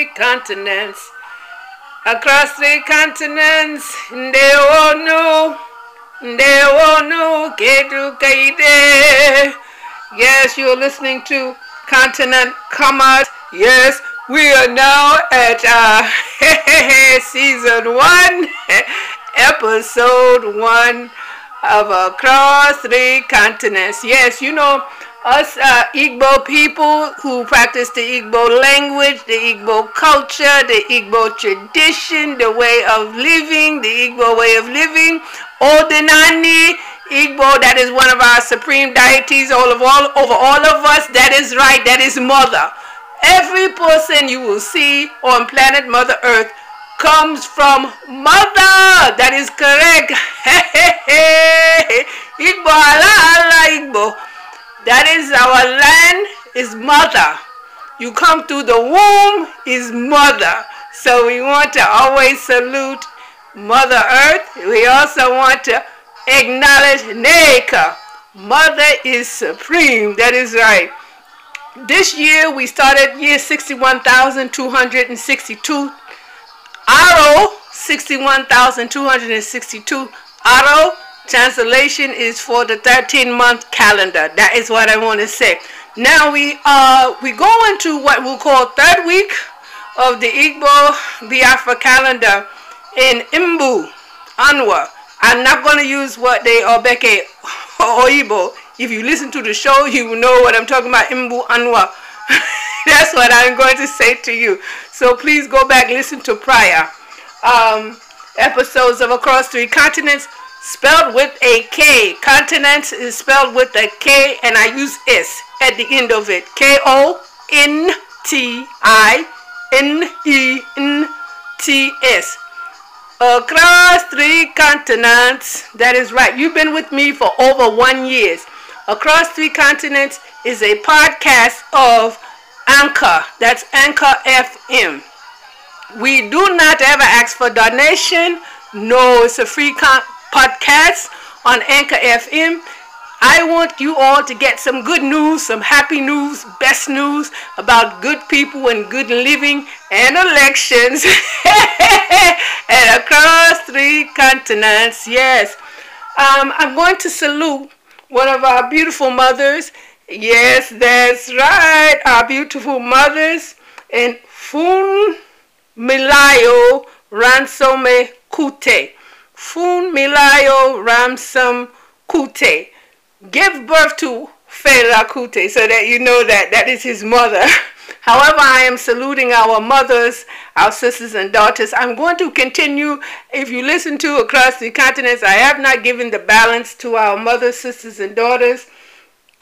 three continents. Across three continents, they all knew, Ndeonu, Ndeonu, Kedu Kaide. Yes, you're listening to Continent Commerce. Yes, we are now at uh, season one, episode one of Across Three Continents. Yes, you know, us uh, Igbo people who practice the Igbo language, the Igbo culture, the Igbo tradition, the way of living, the Igbo way of living, Odinani, Igbo, that is one of our supreme deities all of all over all of us. That is right, that is mother. Every person you will see on planet Mother Earth comes from mother. That is correct. Igbo, Allah, Allah, Igbo. That is our land is mother. You come through the womb is mother. So we want to always salute Mother Earth. We also want to acknowledge Neka. Mother is supreme. That is right. This year we started year 61,262. Aro 61,262. Aro Translation is for the 13 month calendar. That is what I want to say. Now we uh we go into what we'll call third week of the Igbo Biafra calendar in Imbu, Anwa. I'm not going to use what they are Beke or Igbo. If you listen to the show, you will know what I'm talking about. Imbu, Anwa. That's what I'm going to say to you. So please go back, listen to prior um, episodes of Across Three Continents spelled with a K. Continents is spelled with a K, and I use S at the end of it. K O N T I N E N T S. Across three continents. That is right. You've been with me for over one years. Across Three Continents is a podcast of Anchor. That's Anchor FM. We do not ever ask for donation. No, it's a free con- podcast on Anchor FM. I want you all to get some good news, some happy news, best news about good people and good living and elections and across three continents. Yes. Um, I'm going to salute one of our beautiful mothers. Yes, that's right. Our beautiful mothers in Fun Milayo Ransome Kute. Fun Milayo Ramsam Kute. Give birth to Fela Kuti so that you know that that is his mother. However, I am saluting our mothers, our sisters and daughters. I'm going to continue. If you listen to Across the Continents, I have not given the balance to our mothers, sisters, and daughters.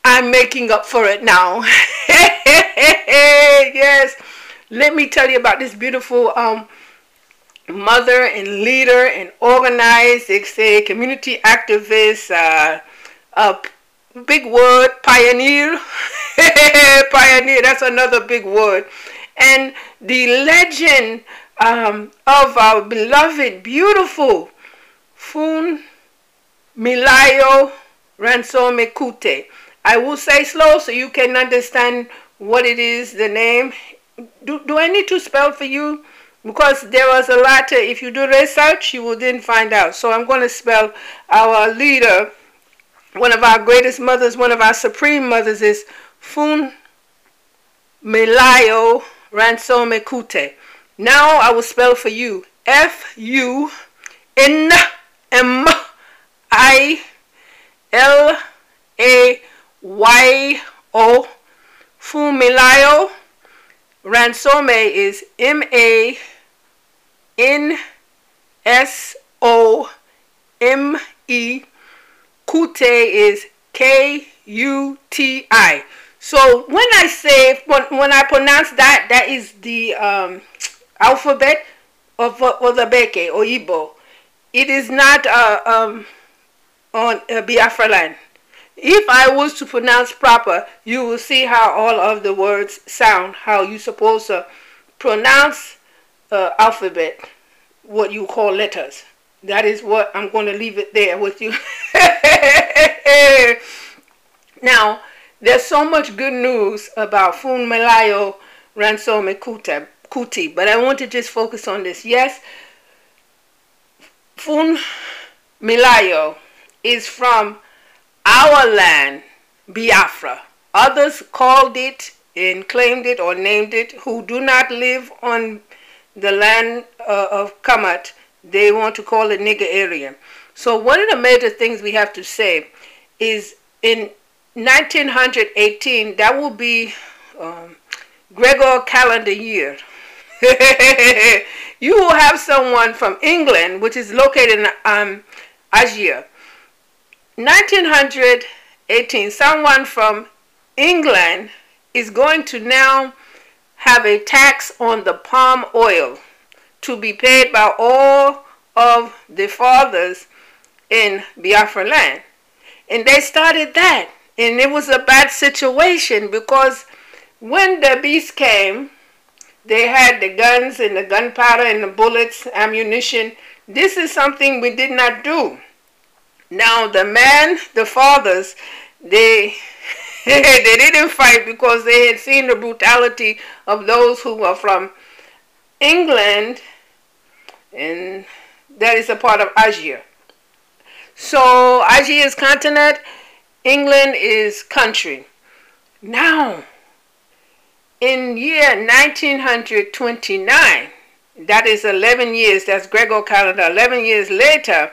I'm making up for it now. yes. Let me tell you about this beautiful um, mother and leader and organized, it's a community activist, uh, a big word, pioneer. pioneer, that's another big word. And the legend um, of our beloved, beautiful Fun Milayo Ransome Kute. I will say slow so you can understand what it is, the name. Do, do I need to spell for you? Because there was a lot if you do research you will then find out. So i'm going to spell our leader one of our greatest mothers one of our supreme mothers is fun melayo ransome kute now i will spell for you. F u n m i l a y o. Funmilayo Ransome is M A N S O M E. Kuti is K U T I. So when I say when, I pronounce that, that is the um, alphabet of of the Beke or Igbo. It is not uh, um, on uh, Biafra land. If I was to pronounce proper, you will see how all of the words sound, how you supposed to pronounce uh, alphabet, what you call letters. That is what I'm going to leave it there with you. now, there's so much good news about Funmilayo Ransome. Kuti, but I want to just focus on this. Yes, Fun Milayo is from our land, Biafra. Others called it and claimed it or named it who do not live on the land uh, of Kamat. They want to call it nigger area. So one of the major things we have to say is in 1918, that will be um, Gregor calendar year. you will have someone from England, which is located in um, Asia. 1918, someone from England is going to now have a tax on the palm oil to be paid by all of the fathers in Biafra land. And they started that. And it was a bad situation because when the beast came, they had the guns and the gunpowder and the bullets, ammunition. This is something we did not do. Now the man, the fathers, they they didn't fight because they had seen the brutality of those who were from England and that is a part of Asia. So Asia is continent, England is country. Now, in year 1929, that is 11 years, that's Gregor calendar, 11 years later,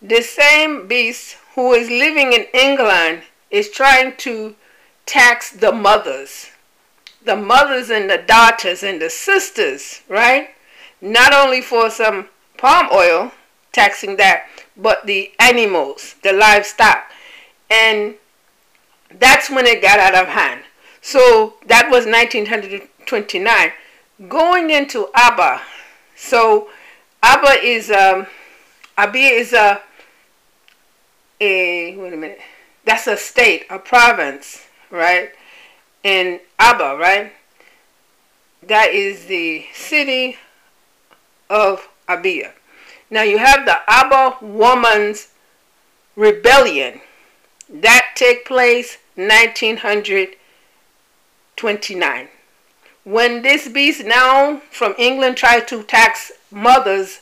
the same beast who is living in England is trying to tax the mothers. The mothers and the daughters and the sisters, right? Not only for some palm oil, taxing that, but the animals, the livestock. And that's when it got out of hand. So that was 1929. Going into Aba, so Aba is um, Abia is a a wait a minute. That's a state, a province, right? In Aba, right? That is the city of Abia. Now you have the Aba Woman's Rebellion. That take place 1929. When this beast now from England tried to tax mothers,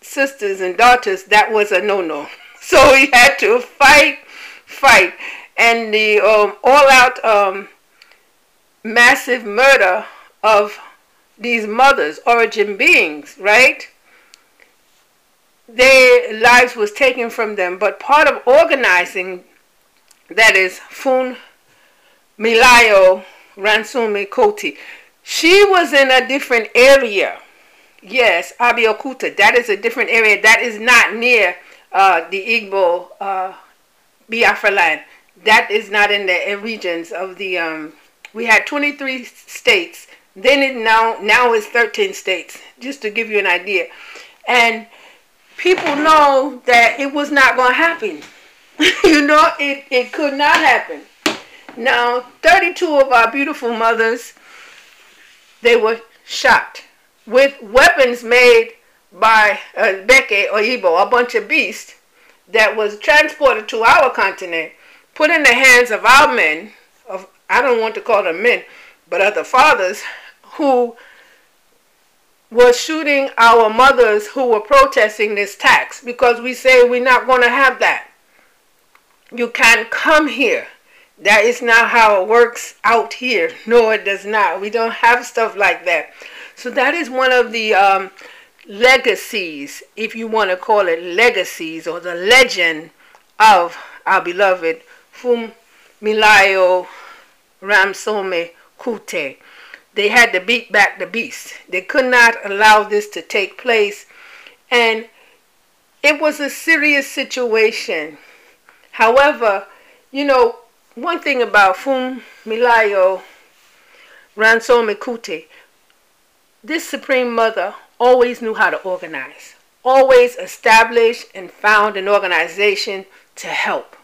sisters, and daughters, that was a no-no. So he had to fight, fight. And the um, all-out um, massive murder of these mothers, origin beings, right? their lives was taken from them. But part of organizing, that is Fun Milayo Ransome Koti, she was in a different area. Yes, Abeokuta, that is a different area. That is not near uh, the Igbo uh, Biafra land. That is not in the regions of the, um, we had 23 states. Then it now, now it's 13 states, just to give you an idea. And people know that it was not going to happen. you know, it, it could not happen. Now, 32 of our beautiful mothers, they were shot with weapons made by uh, Beke or Igbo, a bunch of beasts that was transported to our continent, put in the hands of our men, of I don't want to call them men, but other fathers, who were shooting our mothers who were protesting this tax because we say we're not going to have that. You can't come here. That is not how it works out here. No, it does not. We don't have stuff like that. So that is one of the um, legacies, if you want to call it legacies, or the legend of our beloved Fum Milayo Ramsome Kute they had to beat back the beast. They could not allow this to take place. And it was a serious situation. However, you know, one thing about Fum Milayo Ransome Kute, this Supreme Mother always knew how to organize, always established and found an organization to help.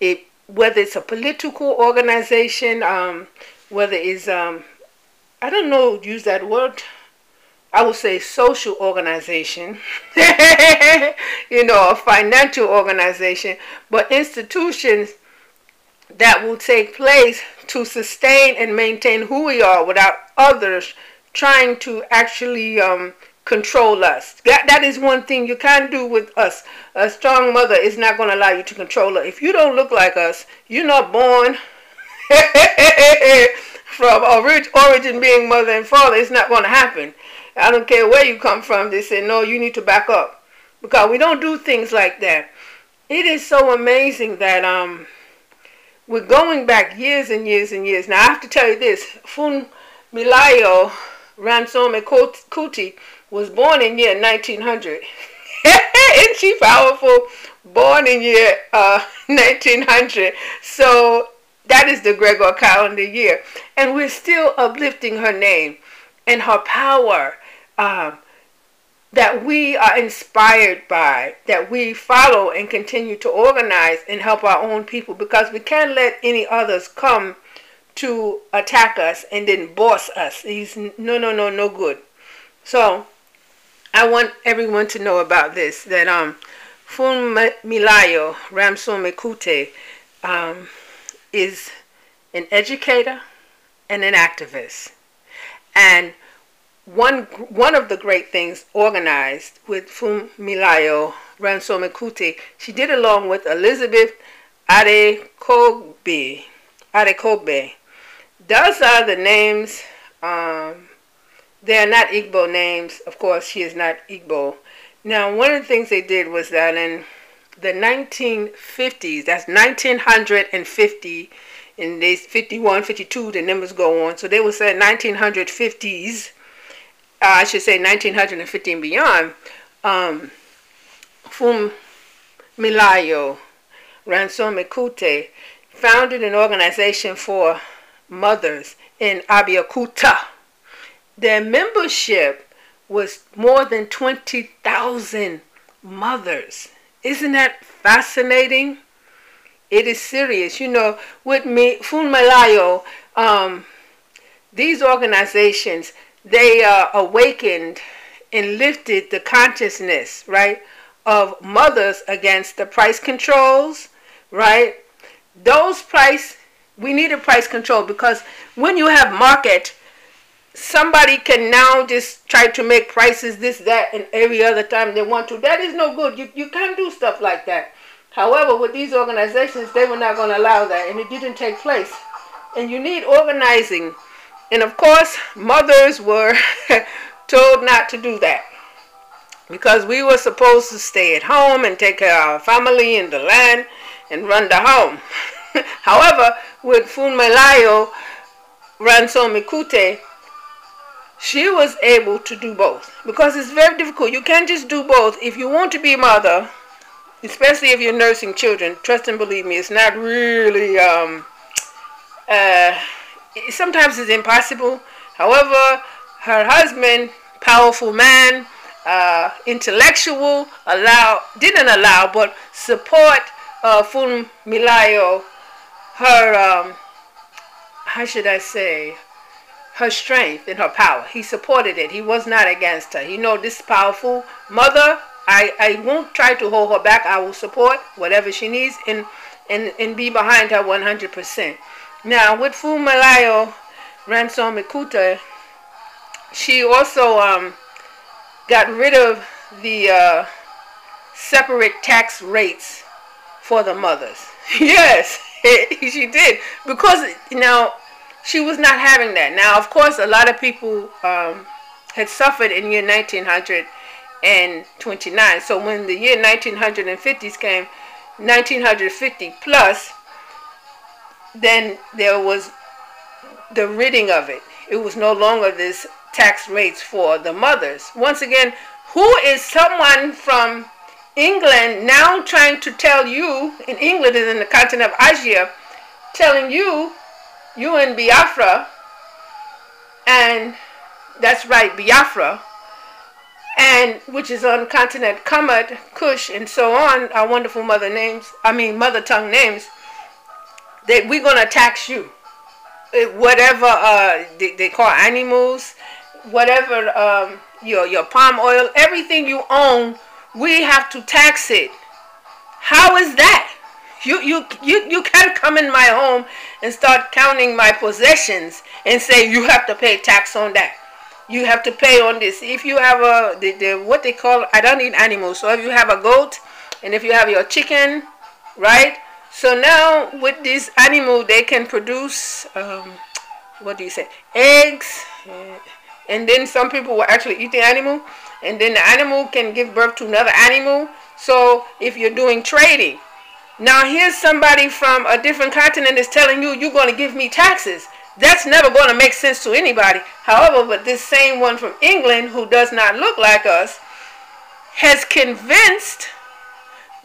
It, whether it's a political organization, um, whether it's um, I don't know, use that word. I would say social organization, you know, a financial organization, but institutions that will take place to sustain and maintain who we are without others trying to actually um, control us. That, that is one thing you can't do with us. A strong mother is not going to allow you to control her. If you don't look like us, you're not born from origin being mother and father. It's not going to happen. I don't care where you come from. They say, no, you need to back up. Because we don't do things like that. It is so amazing that um, we're going back years and years and years. Now, I have to tell you this. Fun Milayo Ransome Kuti was born in year 1900. Isn't she powerful? Born in year uh, 1900. So that is the Gregor calendar year. And we're still uplifting her name and her power um, that we are inspired by, that we follow and continue to organize and help our own people because we can't let any others come to attack us and then boss us. He's no, no, no, no good. So I want everyone to know about this that um, Milayo Ransome Kuti um, is an educator and an activist. And one one of the great things organized with Funmilayo Ransome Kuti, she did along with Elizabeth Adekogbe. Adekogbe. Those are the names. Um, they are not Igbo names. Of course, she is not Igbo. Now, one of the things they did was that in the 1950s, that's 1950, in these 51, 52, the numbers go on. So they would say 1950s, uh, I should say 1950 and beyond, um, Fum Milayo Ransome Kute founded an organization for mothers in Abeokuta. Their membership was more than 20,000 mothers. Isn't that fascinating? It is serious. You know, with me, Funmilayo, um, these organizations, they uh, awakened and lifted the consciousness, right, of mothers against the price controls, right? Those price we need a price control because when you have market, somebody can now just try to make prices this, that, and every other time they want to. That is no good. You, you can't do stuff like that. However, with these organizations, they were not going to allow that, and it didn't take place. And you need organizing. And of course, mothers were told not to do that because we were supposed to stay at home and take care of our family and the land and run the home. However, with Funmilayo Ransome-Kuti, she was able to do both because it's very difficult. You can't just do both. If you want to be a mother, especially if you're nursing children, trust and believe me, it's not really, um, uh, sometimes it's impossible. However, her husband, powerful man, uh, intellectual, allow didn't allow but support uh, Funmilayo her, um, how should I say, her strength and her power. He supported it. He was not against her. You know this powerful mother. I, I won't try to hold her back. I will support whatever she needs and, and, and be behind her 100%. Now, with Fu Malayo Ransom Ikuta, she also um, got rid of the uh, separate tax rates for the mothers. yes. she did because now she was not having that. Now, of course, a lot of people um, had suffered in year 1929. So when the year 1950s came, 1950 plus, then there was the ridding of it. It was no longer this tax rates for the mothers. Once again, who is someone from England now trying to tell you, in England is in the continent of Asia, telling you, you in Biafra, and that's right, Biafra, and which is on continent Kamad, Kush, and so on, our wonderful mother names, I mean mother tongue names, that we're going to tax you. Whatever uh, they, they call animals, whatever um, your, your palm oil, everything you own we have to tax it. How is that? You, you, you, you can't come in my home and start counting my possessions and say you have to pay tax on that. you have to pay on this. If you have a the, the what they call I don't eat animals, so if you have a goat and if you have your chicken, right? So now with this animal, they can produce um, what do you say eggs, and then some people will actually eat the animal, and then the animal can give birth to another animal. So if you're doing trading, now here's somebody from a different continent is telling you you're going to give me taxes. That's never going to make sense to anybody. However, but this same one from England who does not look like us has convinced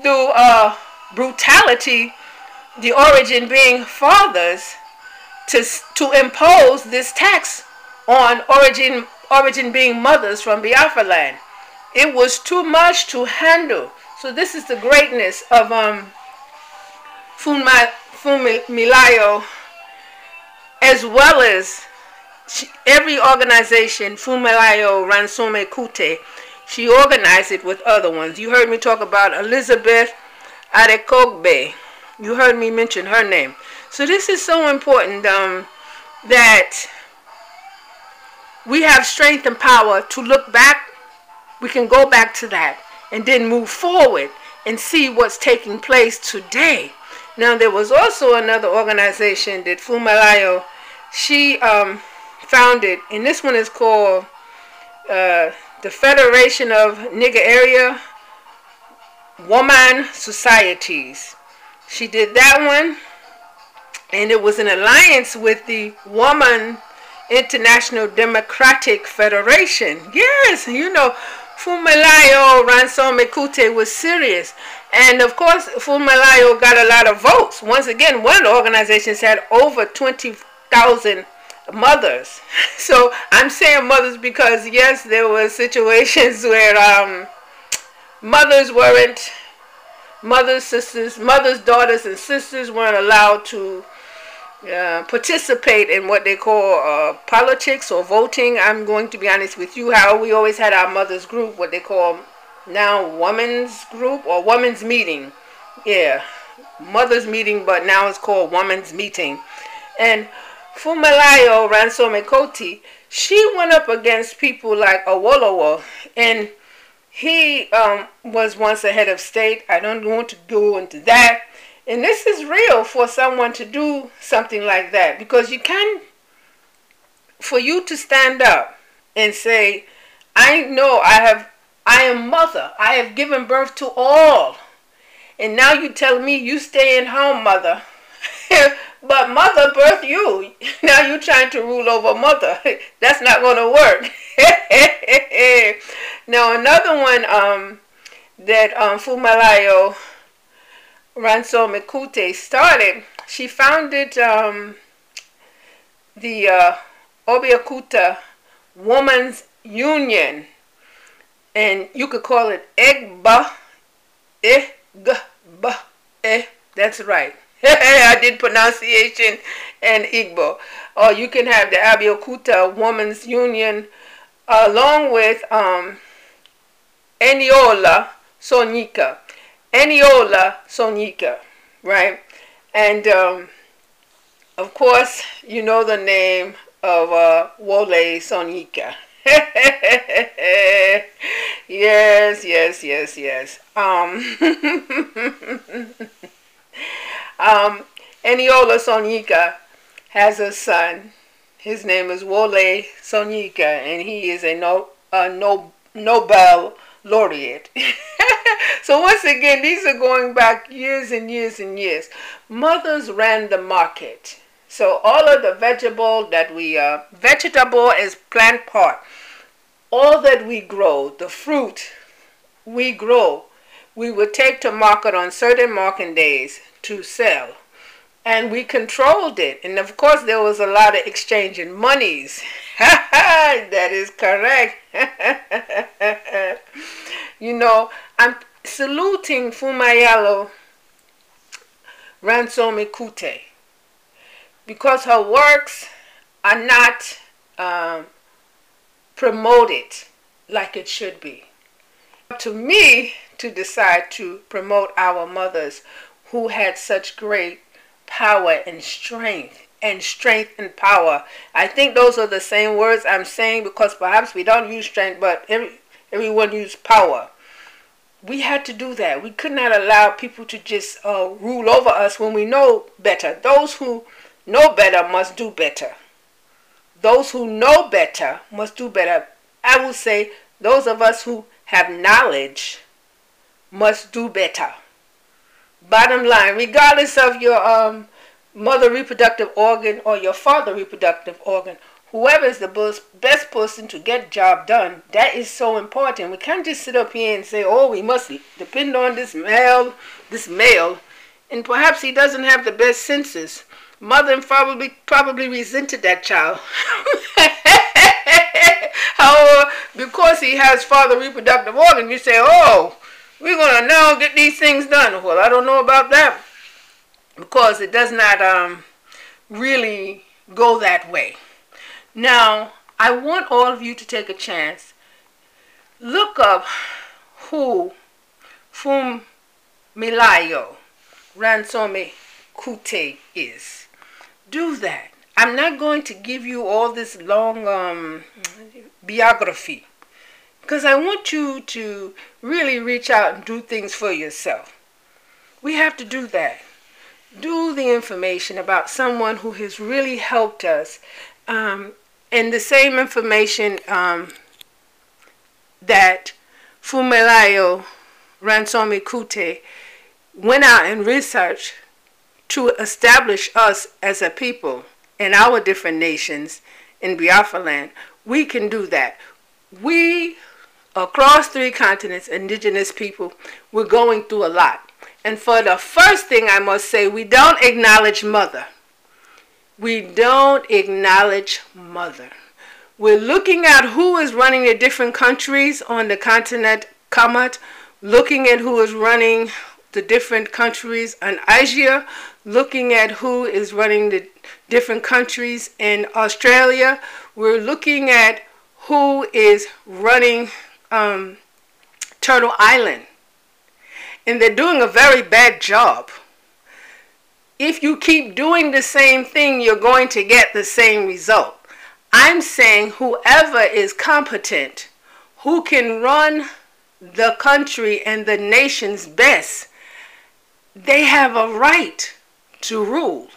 through uh, brutality, the origin being fathers, to, to impose this tax on origin, origin being mothers from Biafra land. It was too much to handle. So this is the greatness of um, Funmilayo as well as every organization, Funmilayo Ransome Kuti, she organized it with other ones. You heard me talk about Elizabeth Adekogbe. You heard me mention her name. So this is so important um, that we have strength and power to look back. We can go back to that and then move forward and see what's taking place today. Now there was also another organization that Funmilayo, she um, founded, and this one is called uh, the Federation of Nigger Area Woman Societies. She did that one, and it was an alliance with the Woman International Democratic Federation. Yes, you know, Funmilayo Ransome Kuti was serious. And of course, Funmilayo got a lot of votes. Once again, one of the organizations had over 20,000 mothers. So I'm saying mothers because, yes, there were situations where um, mothers weren't, mothers, sisters, mothers, daughters, and sisters weren't allowed to uh, participate in what they call uh, politics or voting. I'm going to be honest with you. How we always had our mothers group, what they call now women's group or women's meeting. Yeah, mother's meeting, but now it's called women's meeting. And Funmilayo Ransome Kuti, she went up against people like Awolowo, and he um, was once a head of state. I don't want to go into that. And this is real for someone to do something like that because you can, for you to stand up and say, I know I have, I am mother. I have given birth to all. And now you tell me you stay in home, mother. but mother birthed you. Now you're trying to rule over mother. That's not going to work. now another one um, that um, Funmilayo Ransome Kuti started, she founded um, the uh, Abeokuta Women's Union. And you could call it Egba. Egba. Eh, that's right. I did pronunciation and Igbo. Or you can have the Abeokuta Women's Union along with um, Eniola Soyinka. Eniola Soyinka, right? And um, of course, you know the name of uh, Wole Soyinka. yes, yes, yes, yes. Um, um, Eniola Soyinka has a son. His name is Wole Soyinka, and he is a, no, a no, Nobel laureate. so once again, these are going back years and years and years. Mothers ran the market. So all of the vegetable that we, uh, vegetable is plant part. All that we grow, the fruit we grow, we would take to market on certain market days to sell. And we controlled it. And of course, there was a lot of exchanging monies. that is correct. you know, I'm saluting Funmilayo Ransome Kuti because her works are not um, promoted like it should be. To me, to decide to promote our mothers who had such great power and strength and strength and power. I think those are the same words I'm saying because perhaps we don't use strength, but every, everyone use power. We had to do that. We could not allow people to just uh, rule over us when we know better. Those who know better must do better. Those who know better must do better. I will say those of us who have knowledge must do better. Bottom line, regardless of your um, mother reproductive organ or your father reproductive organ, whoever is the best person to get job done, that is so important. We can't just sit up here and say, oh, we must depend on this male, this male, and perhaps he doesn't have the best senses. Mother and father probably, resented that child. However, because he has father reproductive organ, you say, oh, we're going to now get these things done. Well, I don't know about that because it does not um, really go that way. Now, I want all of you to take a chance. Look up who Fum Milayo Ransome Kute is. Do that. I'm not going to give you all this long um, biography because I want you to really reach out and do things for yourself. We have to do that. Do the information about someone who has really helped us. Um, and the same information um, that Funmilayo Ransome Kuti went out and researched to establish us as a people in our different nations in Biafra land, we can do that. We, across three continents, indigenous people, we're going through a lot. And for the first thing I must say, we don't acknowledge mother. We don't acknowledge mother. We're looking at who is running the different countries on the continent Kamat, looking at who is running the different countries in Asia, looking at who is running the different countries in Australia. We're looking at who is running um, Turtle Island. And they're doing a very bad job. If you keep doing the same thing, you're going to get the same result. I'm saying whoever is competent, who can run the country and the nation's best, they have a right to rule.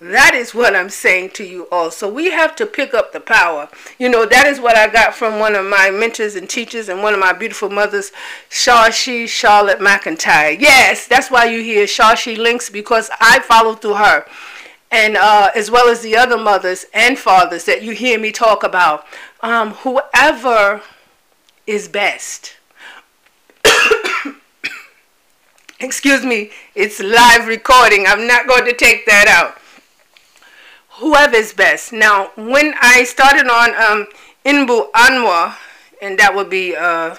That is what I'm saying to you all. So we have to pick up the power. You know, that is what I got from one of my mentors and teachers and one of my beautiful mothers, Shashi Charlotte McIntyre. Yes, that's why you hear Shashi links because I follow through her. And uh, as well as the other mothers and fathers that you hear me talk about. Um, whoever is best. Excuse me, it's live recording. I'm not going to take that out. Whoever is best. Now, when I started on um, Inbu Anwa, and that would be uh,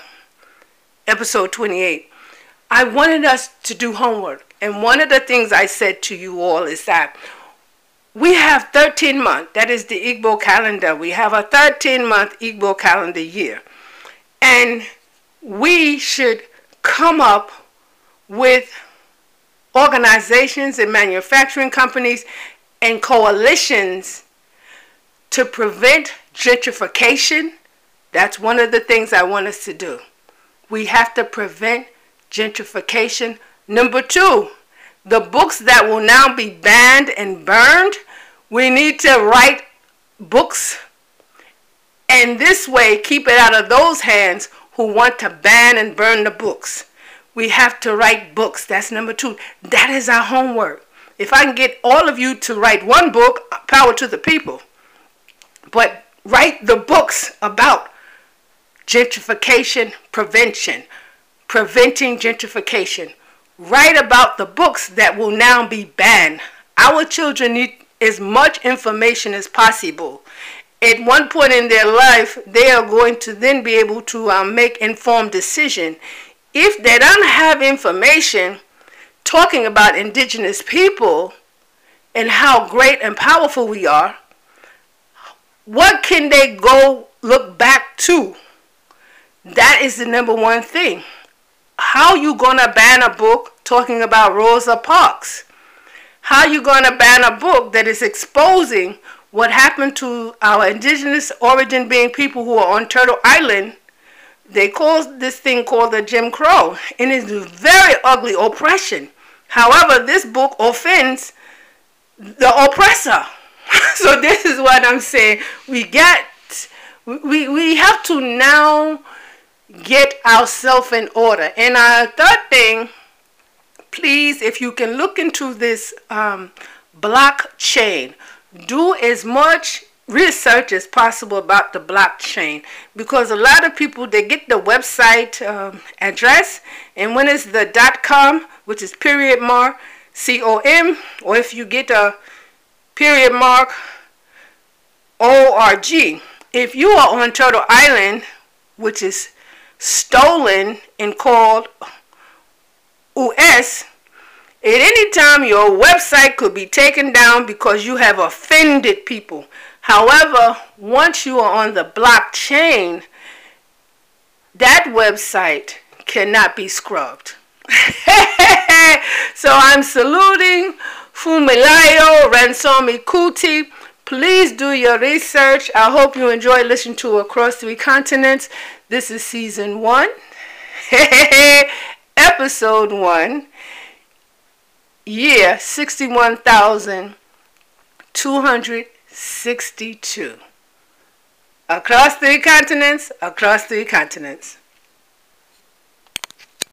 episode 28, I wanted us to do homework. And one of the things I said to you all is that we have 13 months. That is the Igbo calendar. We have a 13 month Igbo calendar year. And we should come up with organizations and manufacturing companies and coalitions to prevent gentrification. That's one of the things I want us to do. We have to prevent gentrification. Number two, the books that will now be banned and burned, we need to write books and this way keep it out of those hands who want to ban and burn the books. We have to write books. That's number two. That is our homework. If I can get all of you to write one book, power to the people. But write the books about gentrification prevention, preventing gentrification. Write about the books that will now be banned. Our children need as much information as possible. At one point in their life, they are going to then be able to um, make informed decision if they don't have information talking about indigenous people and how great and powerful we are, what can they go look back to? That is the number one thing. How you gonna ban a book talking about Rosa Parks? how you to ban a book that is exposing what happened to our indigenous origin being people who are on Turtle Island? They call this thing called the Jim Crow, and it's a very ugly oppression. However, this book offends the oppressor. so this is what I'm saying. We get, we, we have to now get ourselves in order. And our third thing, please, if you can look into this um, blockchain, do as much research as possible about the blockchain because a lot of people they get the website um, address and when it's the dot com which is period mark com or if you get a period mark org if you are on turtle island which is stolen and called us at any time your website could be taken down because you have offended people. However once you are on the blockchain that website cannot be scrubbed so i'm saluting funmilayo ransome kuti Please do your research. I hope you enjoy listening to Across Three Continents. This is season one, episode one, year 61,262. Across three continents, across three continents.